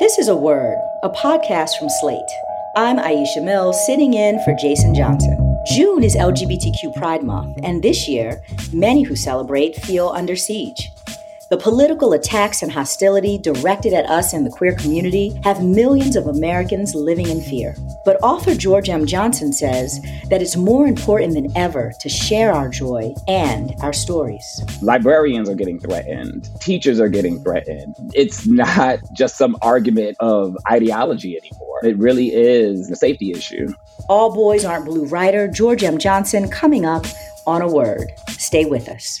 This is A Word, a podcast from Slate. I'm Aisha Mills, sitting in for Jason Johnson. June is LGBTQ Pride Month, and this year, many who celebrate feel under siege. The political attacks and hostility directed at us in the queer community have millions of Americans living in fear. But author George M. Johnson says that it's more important than ever to share our joy and our stories. Librarians are getting threatened, teachers are getting threatened. It's not just some argument of ideology anymore, it really is a safety issue. All Boys Aren't Blue writer George M. Johnson coming up on a word. Stay with us.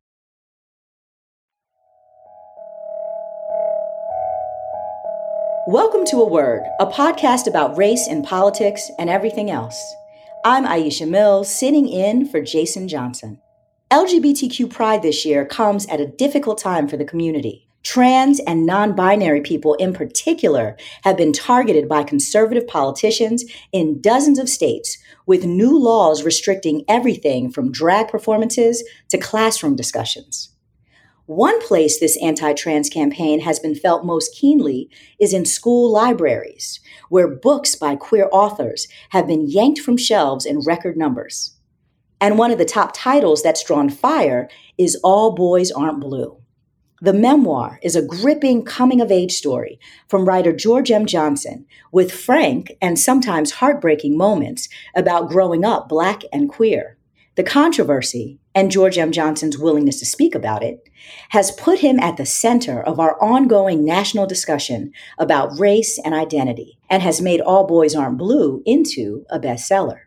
Welcome to A Word, a podcast about race and politics and everything else. I'm Aisha Mills, sitting in for Jason Johnson. LGBTQ Pride this year comes at a difficult time for the community. Trans and non binary people, in particular, have been targeted by conservative politicians in dozens of states, with new laws restricting everything from drag performances to classroom discussions. One place this anti trans campaign has been felt most keenly is in school libraries, where books by queer authors have been yanked from shelves in record numbers. And one of the top titles that's drawn fire is All Boys Aren't Blue. The memoir is a gripping coming of age story from writer George M. Johnson, with frank and sometimes heartbreaking moments about growing up Black and queer. The controversy, and George M. Johnson's willingness to speak about it, has put him at the center of our ongoing national discussion about race and identity, and has made All Boys Aren't Blue into a bestseller.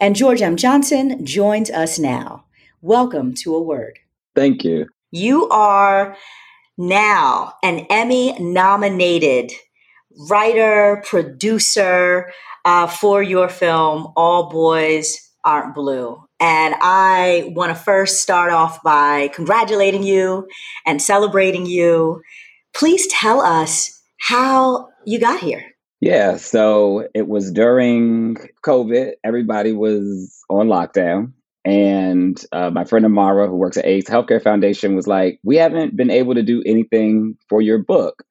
And George M. Johnson joins us now. Welcome to A Word. Thank you. You are now an Emmy nominated writer, producer uh, for your film, All Boys Aren't Blue. And I want to first start off by congratulating you and celebrating you. Please tell us how you got here. Yeah, so it was during COVID. Everybody was on lockdown. And uh, my friend Amara, who works at AIDS Healthcare Foundation, was like, We haven't been able to do anything for your book.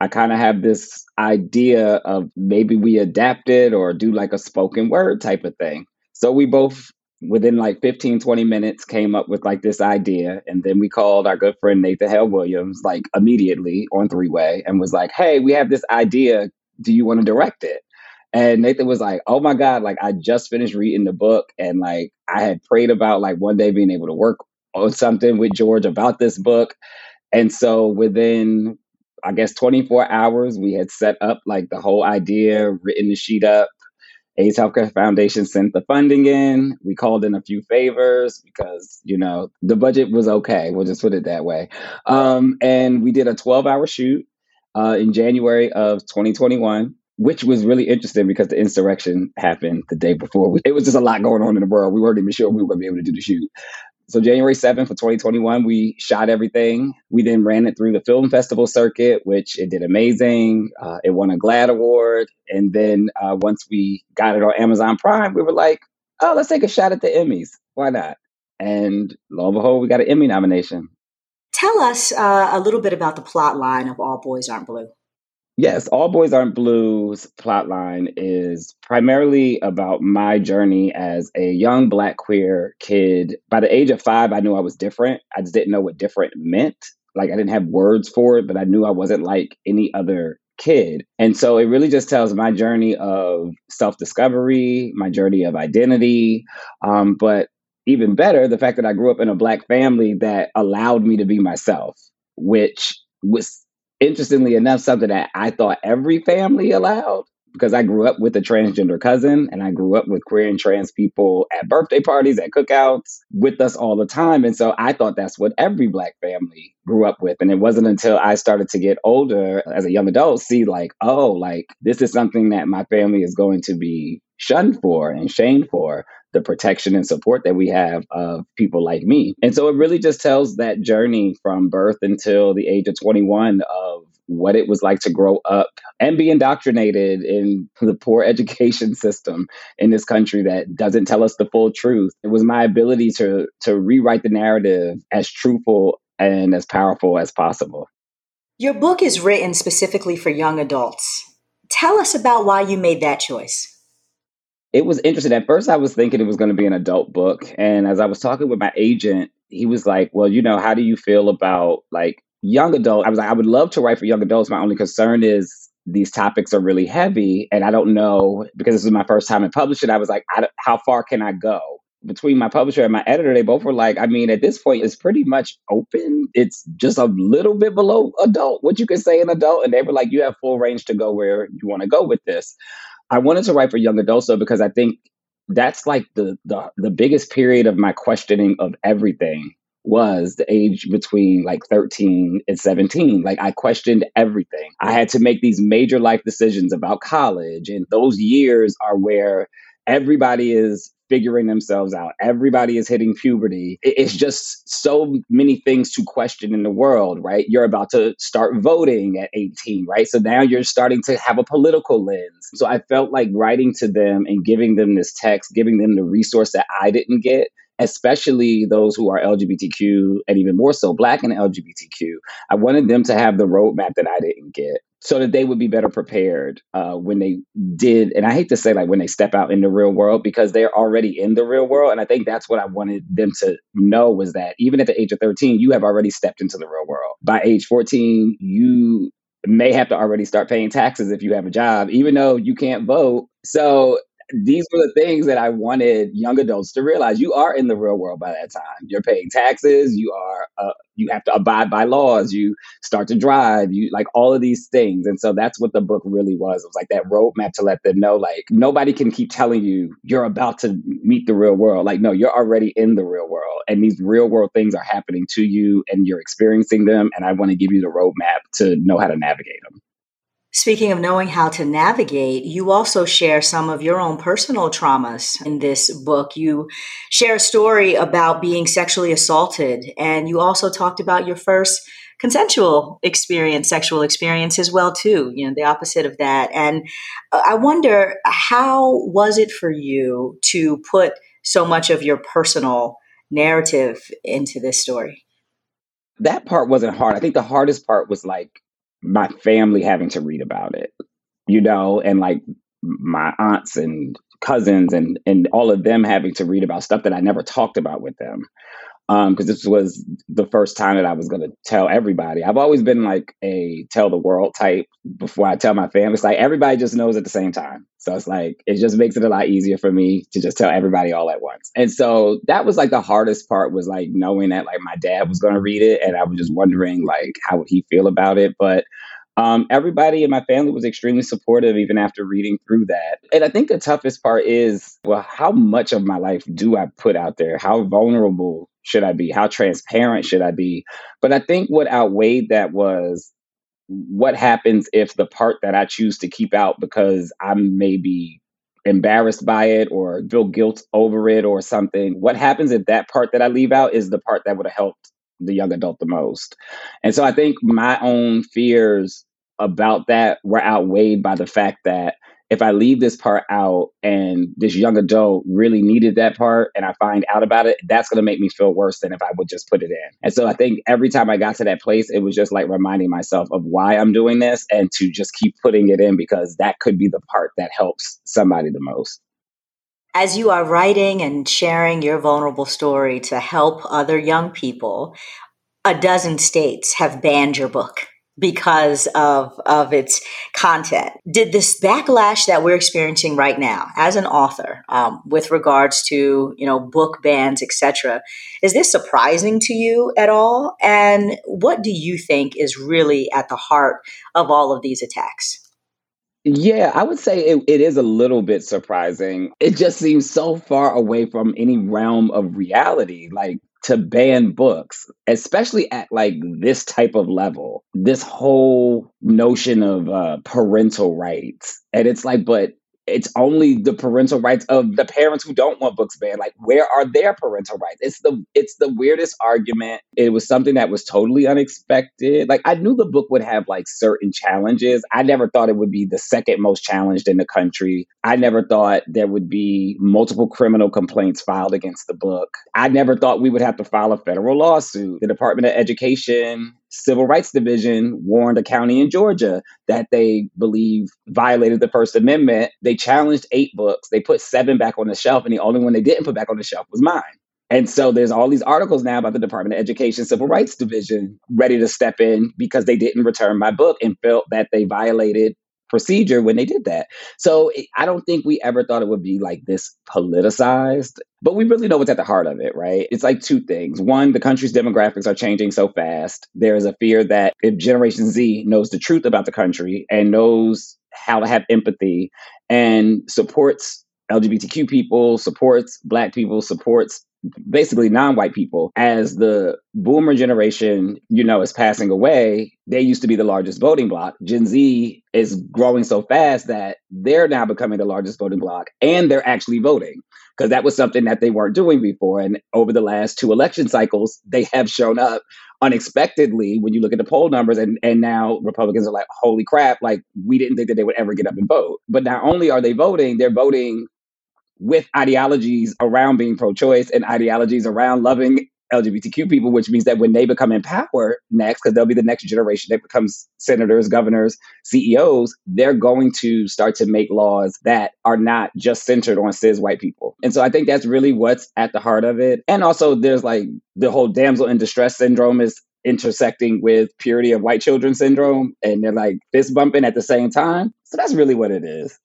I kind of have this idea of maybe we adapt it or do like a spoken word type of thing. So we both within like 15 20 minutes came up with like this idea and then we called our good friend nathan hale williams like immediately on three way and was like hey we have this idea. Do you want to direct it? And nathan was like oh my god like i just finished reading the book and like i had prayed about like one day being able to work on something with george about this book. And so within i guess 24 hours we had set up like the whole idea written the sheet up AIDS Healthcare Foundation sent the funding in. We called in a few favors because, you know, the budget was okay. We'll just put it that way. Um, and we did a 12 hour shoot uh, in January of 2021, which was really interesting because the insurrection happened the day before. It was just a lot going on in the world. We weren't even sure we were going to be able to do the shoot. So January 7th of 2021, we shot everything. We then ran it through the film festival circuit, which it did amazing. Uh, it won a GLAAD award. And then uh, once we got it on Amazon Prime, we were like, oh, let's take a shot at the Emmys. Why not? And lo and behold, we got an Emmy nomination. Tell us uh, a little bit about the plot line of All Boys Aren't Blue. Yes, All Boys Aren't Blues plotline is primarily about my journey as a young black queer kid. By the age of five, I knew I was different. I just didn't know what different meant. Like I didn't have words for it, but I knew I wasn't like any other kid. And so it really just tells my journey of self discovery, my journey of identity. Um, but even better, the fact that I grew up in a black family that allowed me to be myself, which was interestingly enough, something that I thought every family allowed. because I grew up with a transgender cousin and I grew up with queer and trans people at birthday parties, at cookouts, with us all the time. And so I thought that's what every Black family grew up with. And it wasn't until I started to get older as a young adult, see, like, oh, like this is something that my family is going to be shunned for and shamed for the protection and support that we have of people like me. And so it really just tells that journey from birth until the age of 21 of what it was like to grow up and be indoctrinated in the poor education system in this country that doesn't tell us the full truth. It was my ability to to rewrite the narrative as truthful and as powerful as possible. Your book is written specifically for young adults. Tell us about why you made that choice it was interesting. At first, I was thinking it was going to be an adult book. And as I was talking with my agent, he was like, Well, you know, how do you feel about like young adult? I was like, I would love to write for young adults. My only concern is these topics are really heavy. And I don't know, because this was my first time in publishing, I was like, I how far can I go? Between my publisher and my editor, they both were like, I mean, at this point, it's pretty much open. It's just a little bit below adult, what you could say an adult. And they were like, you have full range to go where you want to go with this. I wanted to write for young adults though because I think that's like the the the biggest period of my questioning of everything was the age between like 13 and 17. Like I questioned everything. I had to make these major life decisions about college and those years are where everybody is figuring themselves out. Everybody is hitting puberty. It's just so many things to question in the world, right? You're about to start voting at 18, right? So now you're starting to have a political lens. So I felt like writing to them and giving them this text, giving them the resource that I didn't get especially those who are LGBTQ and even more so Black and LGBTQ. I wanted them to have the roadmap that I didn't get so that they would be better prepared uh, when they did. And I hate to say like when they step out in the real world because they're already in the real world. And I think that's what I wanted them to know was that even at the age of 13, you have already stepped into the real world. By age 14, you may have to already start paying taxes if you have a job, even though you can't vote. So these were the things that I wanted young adults to realize. You are in the real world by that time. You're paying taxes. You are uh, you have to abide by laws. You start to drive. You like all of these things, and so that's what the book really was. It was like that roadmap to let them know, like nobody can keep telling you you're about to meet the real world. Like no, you're already in the real world, and these real world things are happening to you, and you're experiencing them. And I want to give you the roadmap to know how to navigate them. Speaking of knowing how to navigate, you also share some of your own personal traumas in this book. You share a story about being sexually assaulted, and you also talked about your first consensual experience, sexual experience as well too, you know, the opposite of that. And uh, I wonder how was it for you to put so much of your personal narrative into this story? That part wasn't hard. I think the hardest part was like my family having to read about it, you know, and like my aunts and cousins and and all of them having to read about stuff that I never talked about with them because um, this was the first time that I was going to tell everybody. I've always been like a tell the world type before I tell my family. It's like everybody just knows at the same time. So it's like, it just makes it a lot easier for me to just tell everybody all at once. And so that was like the hardest part was like knowing that like my dad was going to read it. And I was just wondering like, how would he feel about it? But um, everybody in my family was extremely supportive even after reading through that. And I think the toughest part is, well, how much of my life do I put out there? How vulnerable should I be? How transparent should I be? But I think what outweighed that was what happens if the part that I choose to keep out because I'm maybe embarrassed by it or feel guilt over it or something. What happens if that part that I leave out is the part that would have helped the young adult the most? And so I think my own fears about that were outweighed by the fact that if I leave this part out and this young adult really needed that part and I find out about it, that's going to make me feel worse than if I would just put it in. And so I think every time I got to that place, it was just like reminding myself of why I'm doing this and to just keep putting it in because that could be the part that helps somebody the most. As you are writing and sharing your vulnerable story to help other young people, a dozen states have banned your book because of of its content. Did this backlash that we're experiencing right now as an author, um, with regards to you know book bans, etc., is this surprising to you at all? And what do you think is really at the heart of all of these attacks? Yeah, I would say it, it is a little bit surprising. It just seems so far away from any realm of reality. Like to ban books, especially at like this type of level, this whole notion of uh, parental rights. And it's like, but it's only the parental rights of the parents who don't want books banned. Like, where are their parental rights? It's the it's the weirdest argument. It was something that was totally unexpected. Like, I knew the book would have like certain challenges. I never thought it would be the second most challenged in the country. I never thought there would be multiple criminal complaints filed against the book. I never thought we would have to file a federal lawsuit. The Department of Education Civil Rights Division warned a county in Georgia that they believe violated the First Amendment. They challenged eight books. They put seven back on the shelf, and the only one they didn't put back on the shelf was mine. And so there's all these articles now about the Department of Education Civil Rights Division ready to step in because they didn't return my book and felt that they violated procedure when they did that. So I don't think we ever thought it would be like this politicized, but we really know what's at the heart of it, right? It's like two things. One, the country's demographics are changing so fast. There is a fear that if Generation Z knows the truth about the country and knows how to have empathy and supports LGBTQ people, supports Black people, supports basically non-white people. As the boomer generation you know is passing away they used to be the largest voting bloc. Gen z is growing so fast that they're now becoming the largest voting bloc and they're actually voting because that was something that they weren't doing before. And over the last two election cycles they have shown up unexpectedly when you look at the poll numbers and and now republicans are like holy crap like we didn't think that they would ever get up and vote. But not only are they voting they're voting with ideologies around being pro choice and ideologies around loving LGBTQ people, which means that when they become in power next, because they'll be the next generation that becomes senators, governors, CEOs, they're going to start to make laws that are not just centered on cis white people. And so I think that's really what's at the heart of it. And also, there's like the whole damsel in distress syndrome is intersecting with purity of white children syndrome, and they're like fist bumping at the same time. So that's really what it is.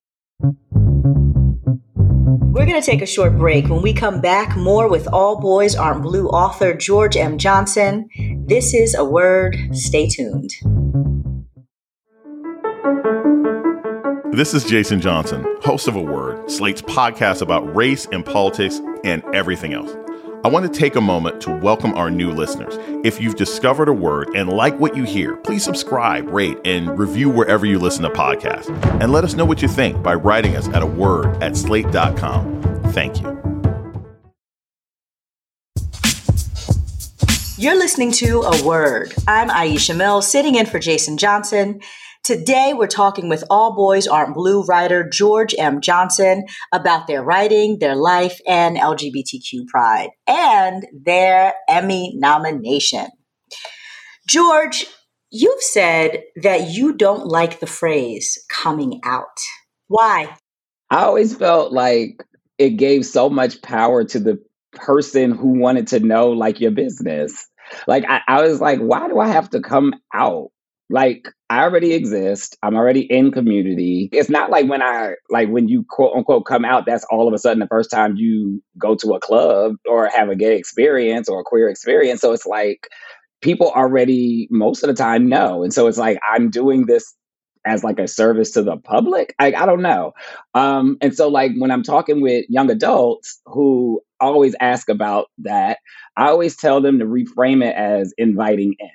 We're going to take a short break. When we come back, more with All Boys Aren't Blue author George M. Johnson. This is a word. Stay tuned. This is Jason Johnson, host of A Word, Slate's podcast about race and politics and everything else. I want to take a moment to welcome our new listeners. If you've discovered a word and like what you hear, please subscribe, rate, and review wherever you listen to podcasts. And let us know what you think by writing us at a word at slate.com. Thank you. You're listening to A Word. I'm Aisha Mills, sitting in for Jason Johnson. Today, we're talking with All Boys Aren't Blue writer George M. Johnson about their writing, their life, and LGBTQ pride, and their Emmy nomination. George, you've said that you don't like the phrase coming out. Why? I always felt like it gave so much power to the person who wanted to know like your business. Like I, I was like, why do I have to come out? Like I already exist. I'm already in community. It's not like when I like when you quote unquote come out, that's all of a sudden the first time you go to a club or have a gay experience or a queer experience. So it's like people already most of the time know. And so it's like I'm doing this as like a service to the public. I, I don't know. Um, and so like when I'm talking with young adults who always ask about that, I always tell them to reframe it as inviting in.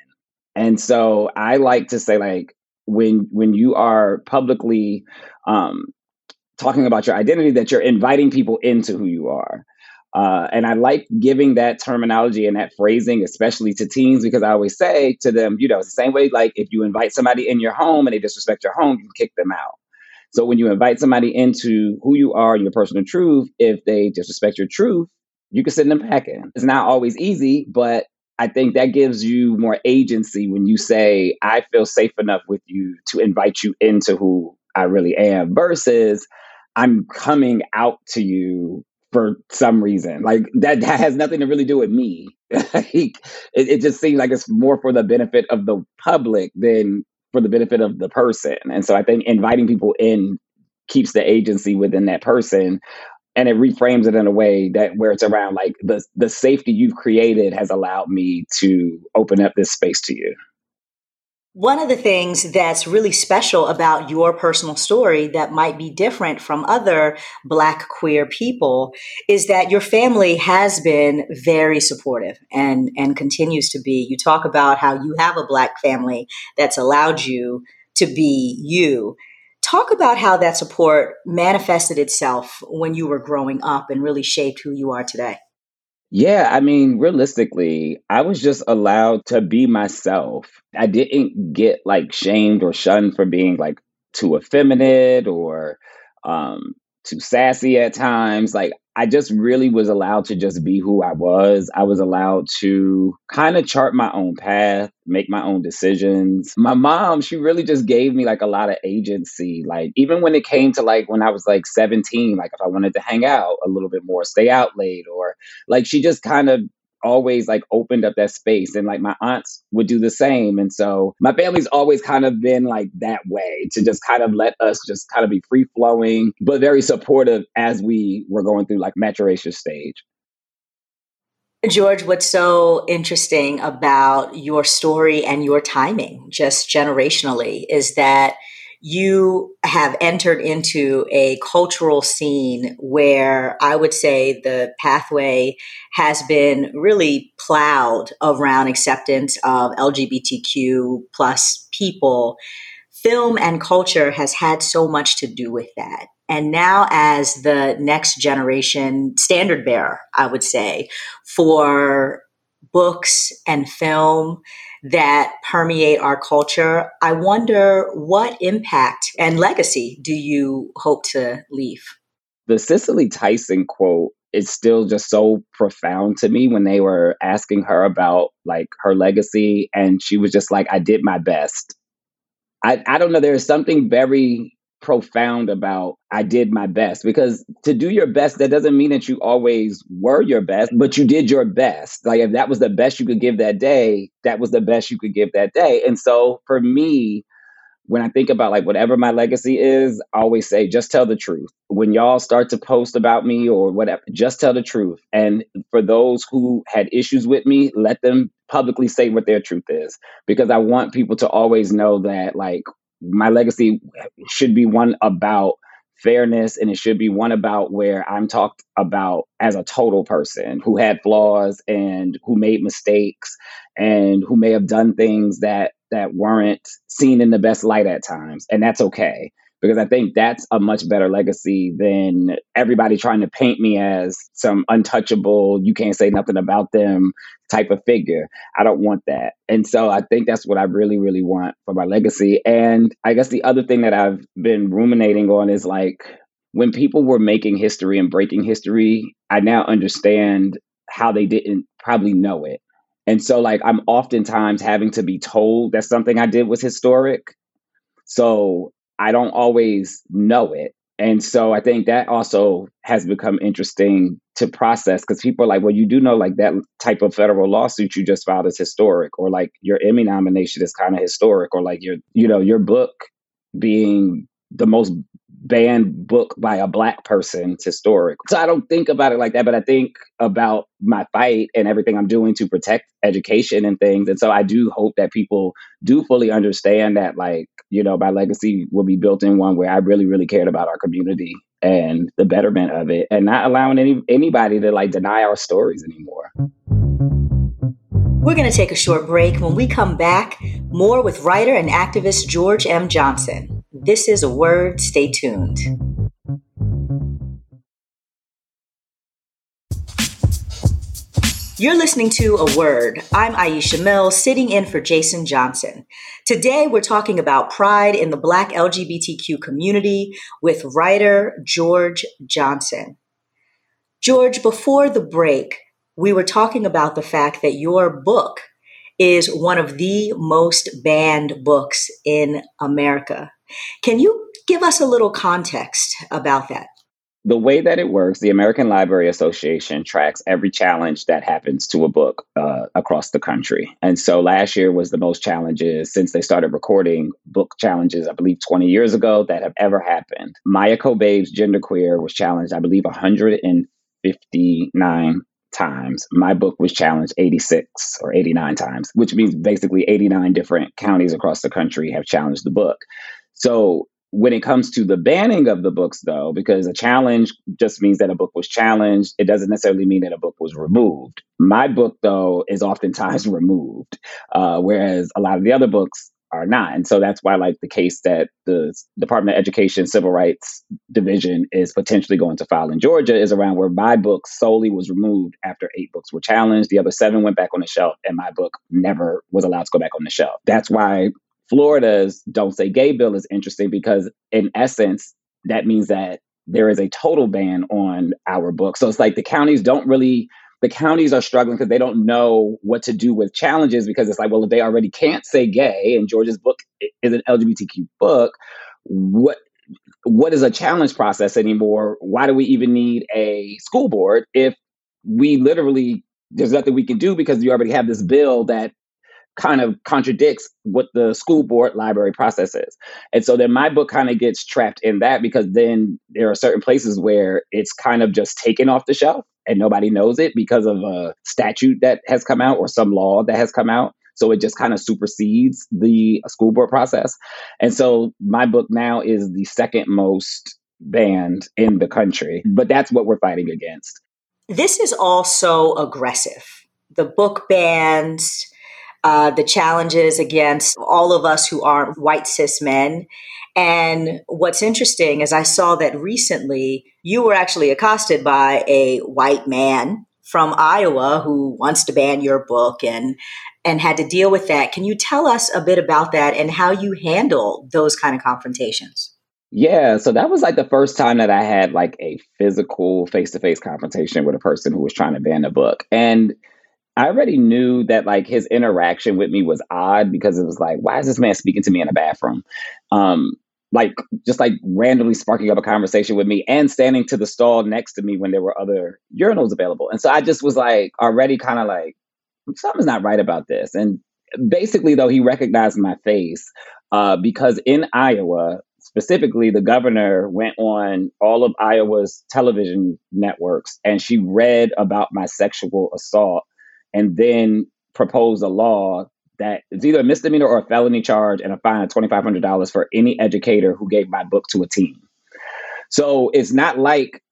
And so I like to say like when when you are publicly um, talking about your identity, that you're inviting people into who you are. Uh, and I like giving that terminology and that phrasing, especially to teens, because I always say to them, you know, it's the same way like if you invite somebody in your home and they disrespect your home, you kick them out. So when you invite somebody into who you are, your personal truth, if they disrespect your truth, you can send them back in. It's not always easy, but I think that gives you more agency when you say, I feel safe enough with you to invite you into who I really am, versus I'm coming out to you for some reason. Like that, that has nothing to really do with me. it, it just seems like it's more for the benefit of the public than for the benefit of the person. And so I think inviting people in keeps the agency within that person and it reframes it in a way that where it's around like the the safety you've created has allowed me to open up this space to you. One of the things that's really special about your personal story that might be different from other Black queer people is that your family has been very supportive and, and continues to be. You talk about how you have a Black family that's allowed you to be you. Talk about how that support manifested itself when you were growing up and really shaped who you are today. Yeah, I mean, realistically, I was just allowed to be myself. I didn't get like shamed or shunned for being like too effeminate or um too sassy at times. Like I just really was allowed to just be who I was. I was allowed to kind of chart my own path, make my own decisions. My mom, she really just gave me like a lot of agency. Like even when it came to like when I was like 17, like if I wanted to hang out a little bit more, stay out late or like she just kind of always like opened up that space and like my aunts would do the same and so my family's always kind of been like that way to just kind of let us just kind of be free flowing but very supportive as we were going through like maturation stage. George, what's so interesting about your story and your timing, just generationally, is that you have entered into a cultural scene where I would say the pathway has been really plowed around acceptance of LGBTQ plus people. Film and culture has had so much to do with that. And now, as the next generation standard bearer, I would say, for books and film that permeate our culture. I wonder what impact and legacy do you hope to leave? The Cicely Tyson quote is still just so profound to me when they were asking her about like her legacy and she was just like I did my best. I I don't know there's something very profound about I did my best because to do your best, that doesn't mean that you always were your best, but you did your best. Like if that was the best you could give that day, that was the best you could give that day. And so for me, when I think about like whatever my legacy is, I always say, just tell the truth. When y'all start to post about me or whatever, just tell the truth. And for those who had issues with me, let them publicly say what their truth is because I want people to always know that like my legacy should be one about fairness and it should be one about where I'm talked about as a total person who had flaws and who made mistakes and who may have done things that that weren't seen in the best light at times and that's okay because I think that's a much better legacy than everybody trying to paint me as some untouchable, you can't say nothing about them type of figure. I don't want that. And so I think that's what I really, really want for my legacy. And I guess the other thing that I've been ruminating on is like when people were making history and breaking history, I now understand how they didn't probably know it. And so, like, I'm oftentimes having to be told that something I did was historic. So I don't always know it. And so I think that also has become interesting to process because people are like, well, you do know like that type of federal lawsuit you just filed is historic, or like your Emmy nomination is kind of historic, or like your, you know, your book being the most banned book by a black person. It's historic. So I don't think about it like that, but I think about my fight and everything I'm doing to protect education and things. And so I do hope that people do fully understand that, like, you know, my legacy will be built in one where I really, really cared about our community and the betterment of it and not allowing any anybody to like deny our stories anymore. We're going to take a short break. When we come back, more with writer and activist George M. Johnson. This is a word. Stay tuned. You're listening to A Word. I'm Aisha Mill, sitting in for Jason Johnson. Today, we're talking about pride in the Black LGBTQ community with writer George Johnson. George, before the break, we were talking about the fact that your book is one of the most banned books in America. Can you give us a little context about that? The way that it works, the American Library Association tracks every challenge that happens to a book uh, across the country. And so last year was the most challenges since they started recording book challenges, I believe 20 years ago, that have ever happened. Maia Kobabe's Genderqueer was challenged, I believe, 159 times. My book was challenged 86 or 89 times, which means basically 89 different counties across the country have challenged the book. So when it comes to the banning of the books, though, because a challenge just means that a book was challenged, it doesn't necessarily mean that a book was removed. My book, though, is oftentimes removed, uh, whereas a lot of the other books are not. And so that's why, like, the case that the Department of Education Civil Rights Division is potentially going to file in Georgia is around where my book solely was removed after eight books were challenged. The other seven went back on the shelf, and my book never was allowed to go back on the shelf. That's why Florida's Don't Say Gay bill is interesting because, in essence, that means that there is a total ban on our book. So it's like the counties don't really, the counties are struggling because they don't know what to do with challenges because it's like, well, if they already can't say gay and Georgia's book is an LGBTQ book, what what is a challenge process anymore? Why do we even need a school board if we literally there's nothing we can do because you already have this bill that kind of contradicts what the school board library process is. And so then my book kind of gets trapped in that because then there are certain places where it's kind of just taken off the shelf and nobody knows it because of a statute that has come out or some law that has come out. So it just kind of supersedes the school board process. And so my book now is the second most banned in the country, but that's what we're fighting against. This is also aggressive. The book bans, uh, the challenges against all of us who aren't white cis men. And what's interesting is I saw that recently you were actually accosted by a white man from Iowa who wants to ban your book and and had to deal with that. Can you tell us a bit about that and how you handle those kind of confrontations? Yeah, so that was like the first time that I had like a physical face-to-face confrontation with a person who was trying to ban a book. And I already knew that like his interaction with me was odd because it was like, why is this man speaking to me in a bathroom? Um, like just like randomly sparking up a conversation with me and standing to the stall next to me when there were other urinals available. And so I just was like already kind of like, something's not right about this. And basically though, he recognized my face uh, because in Iowa, specifically the governor went on all of Iowa's television networks and she read about my sexual assault and then propose a law that it's either a misdemeanor or a felony charge and a fine of $2,500 for any educator who gave my book to a teen. So it's not like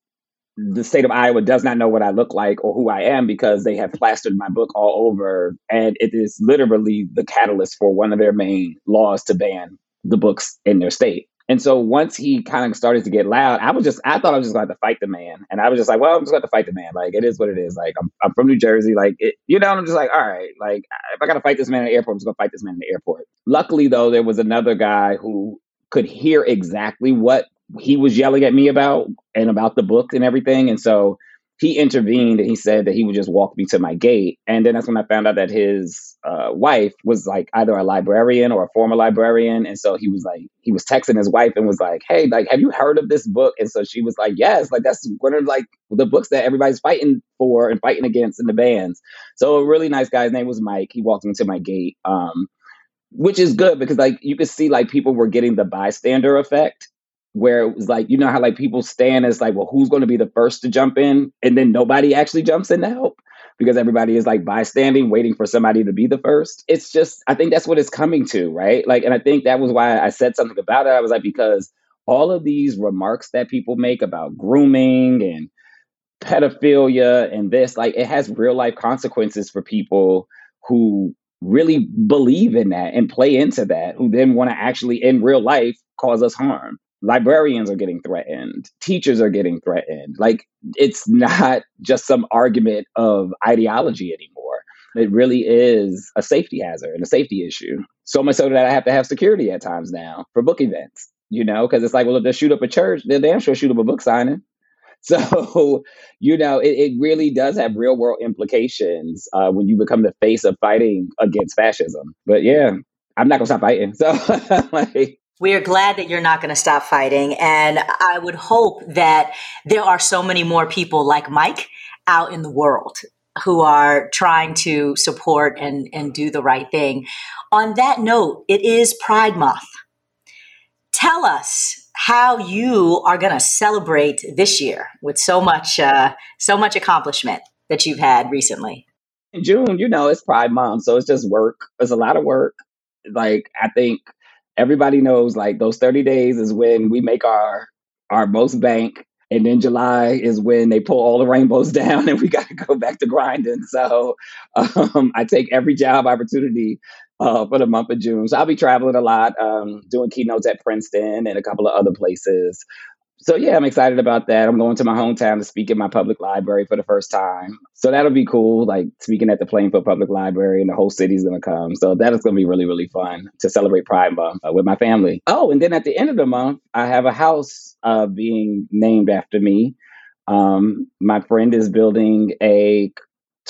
the state of Iowa does not know what I look like or who I am because they have plastered my book all over. And it is literally the catalyst for one of their main laws to ban the books in their state. And so once he kind of started to get loud, I was just, I thought I was just going to have to fight the man. And I was just like, well, I'm just going to fight the man. Like, it is what it is. Like, I'm, I'm from New Jersey. Like, it, you know, I'm just like, all right, like, if I got to fight this man in the airport, I'm just going to fight this man in the airport. Luckily, though, there was another guy who could hear exactly what he was yelling at me about and about the book and everything. And so he intervened and he said that he would just walk me to my gate. And then that's when I found out that his uh, wife was like either a librarian or a former librarian. And so he was like, he was texting his wife and was like, Hey, like, have you heard of this book? And so she was like, Yes, like that's one of like the books that everybody's fighting for and fighting against in the bans. So a really nice guy. His name was Mike. He walked me to my gate. Um, which is good because like you could see like people were getting the bystander effect where it was like, you know how like people stand as like, well, who's going to be the first to jump in? And then nobody actually jumps in to help because everybody is like bystanding, waiting for somebody to be the first. It's just, I think that's what it's coming to, right? Like, and I think that was why I said something about it. I was like, because all of these remarks that people make about grooming and pedophilia and this, like, it has real life consequences for people who really believe in that and play into that, who then want to actually in real life cause us harm librarians are getting threatened teachers are getting threatened. Like it's not just some argument of ideology anymore. It really is a safety hazard and a safety issue so much so that i have to have security at times now for book events you know because it's like well if they shoot up a church they'll damn sure shoot up a book signing. So you know it, it really does have real world implications uh, when you become the face of fighting against fascism. But yeah i'm not gonna stop fighting. So like we are glad that you're not going to stop fighting. And I would hope that there are so many more people like Mike out in the world who are trying to support and, and do the right thing. On that note, it is Pride Month. Tell us how you are going to celebrate this year with so much uh, so much accomplishment. that you've had recently? In June, you know, it's Pride Month, so it's just work. It's a lot of work. Like I think everybody knows, like those thirty days is when we make our our most bank, and then July is when they pull all the rainbows down, and we got to go back to grinding. So um, I take every job opportunity uh, for the month of June. So I'll be traveling a lot, um, doing keynotes at Princeton and a couple of other places so yeah, I'm excited about that. I'm going to my hometown to speak at my public library for the first time. So that'll be cool, like speaking at the Plainfield Public Library and the whole city's gonna come. So that is gonna be really, really fun to celebrate Pride Month uh, with my family. Oh, and then at the end of the month, I have a house uh, being named after me. Um, my friend is building a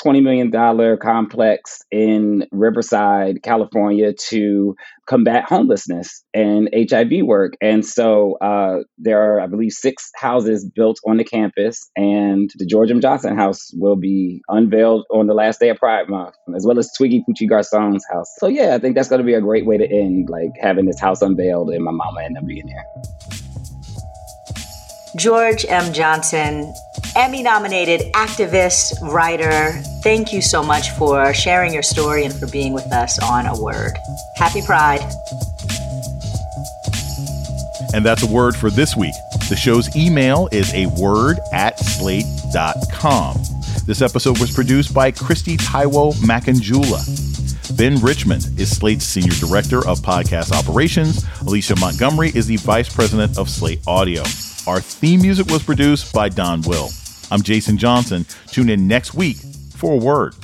$20 million complex in Riverside, California to combat homelessness and HIV work. And so uh, there are, I believe, six houses built on the campus, and the George M. Johnson House will be unveiled on the last day of Pride Month, as well as Twiggy Pucci Garçon's house. So, yeah, I think that's going to be a great way to end, like having this house unveiled and my mama end up being there. George M. Johnson, Emmy nominated activist, writer. Thank you so much for sharing your story and for being with us on A Word. Happy Pride. And that's a word for this week. The show's email is a word at slate.com. This episode was produced by Kristie Taiwo Makanjuola. Ben Richmond is Slate's Senior Director of Podcast Operations. Alicia Montgomery is the Vice President of Slate Audio. Our theme music was produced by Don Will. I'm Jason Johnson. Tune in next week for a word.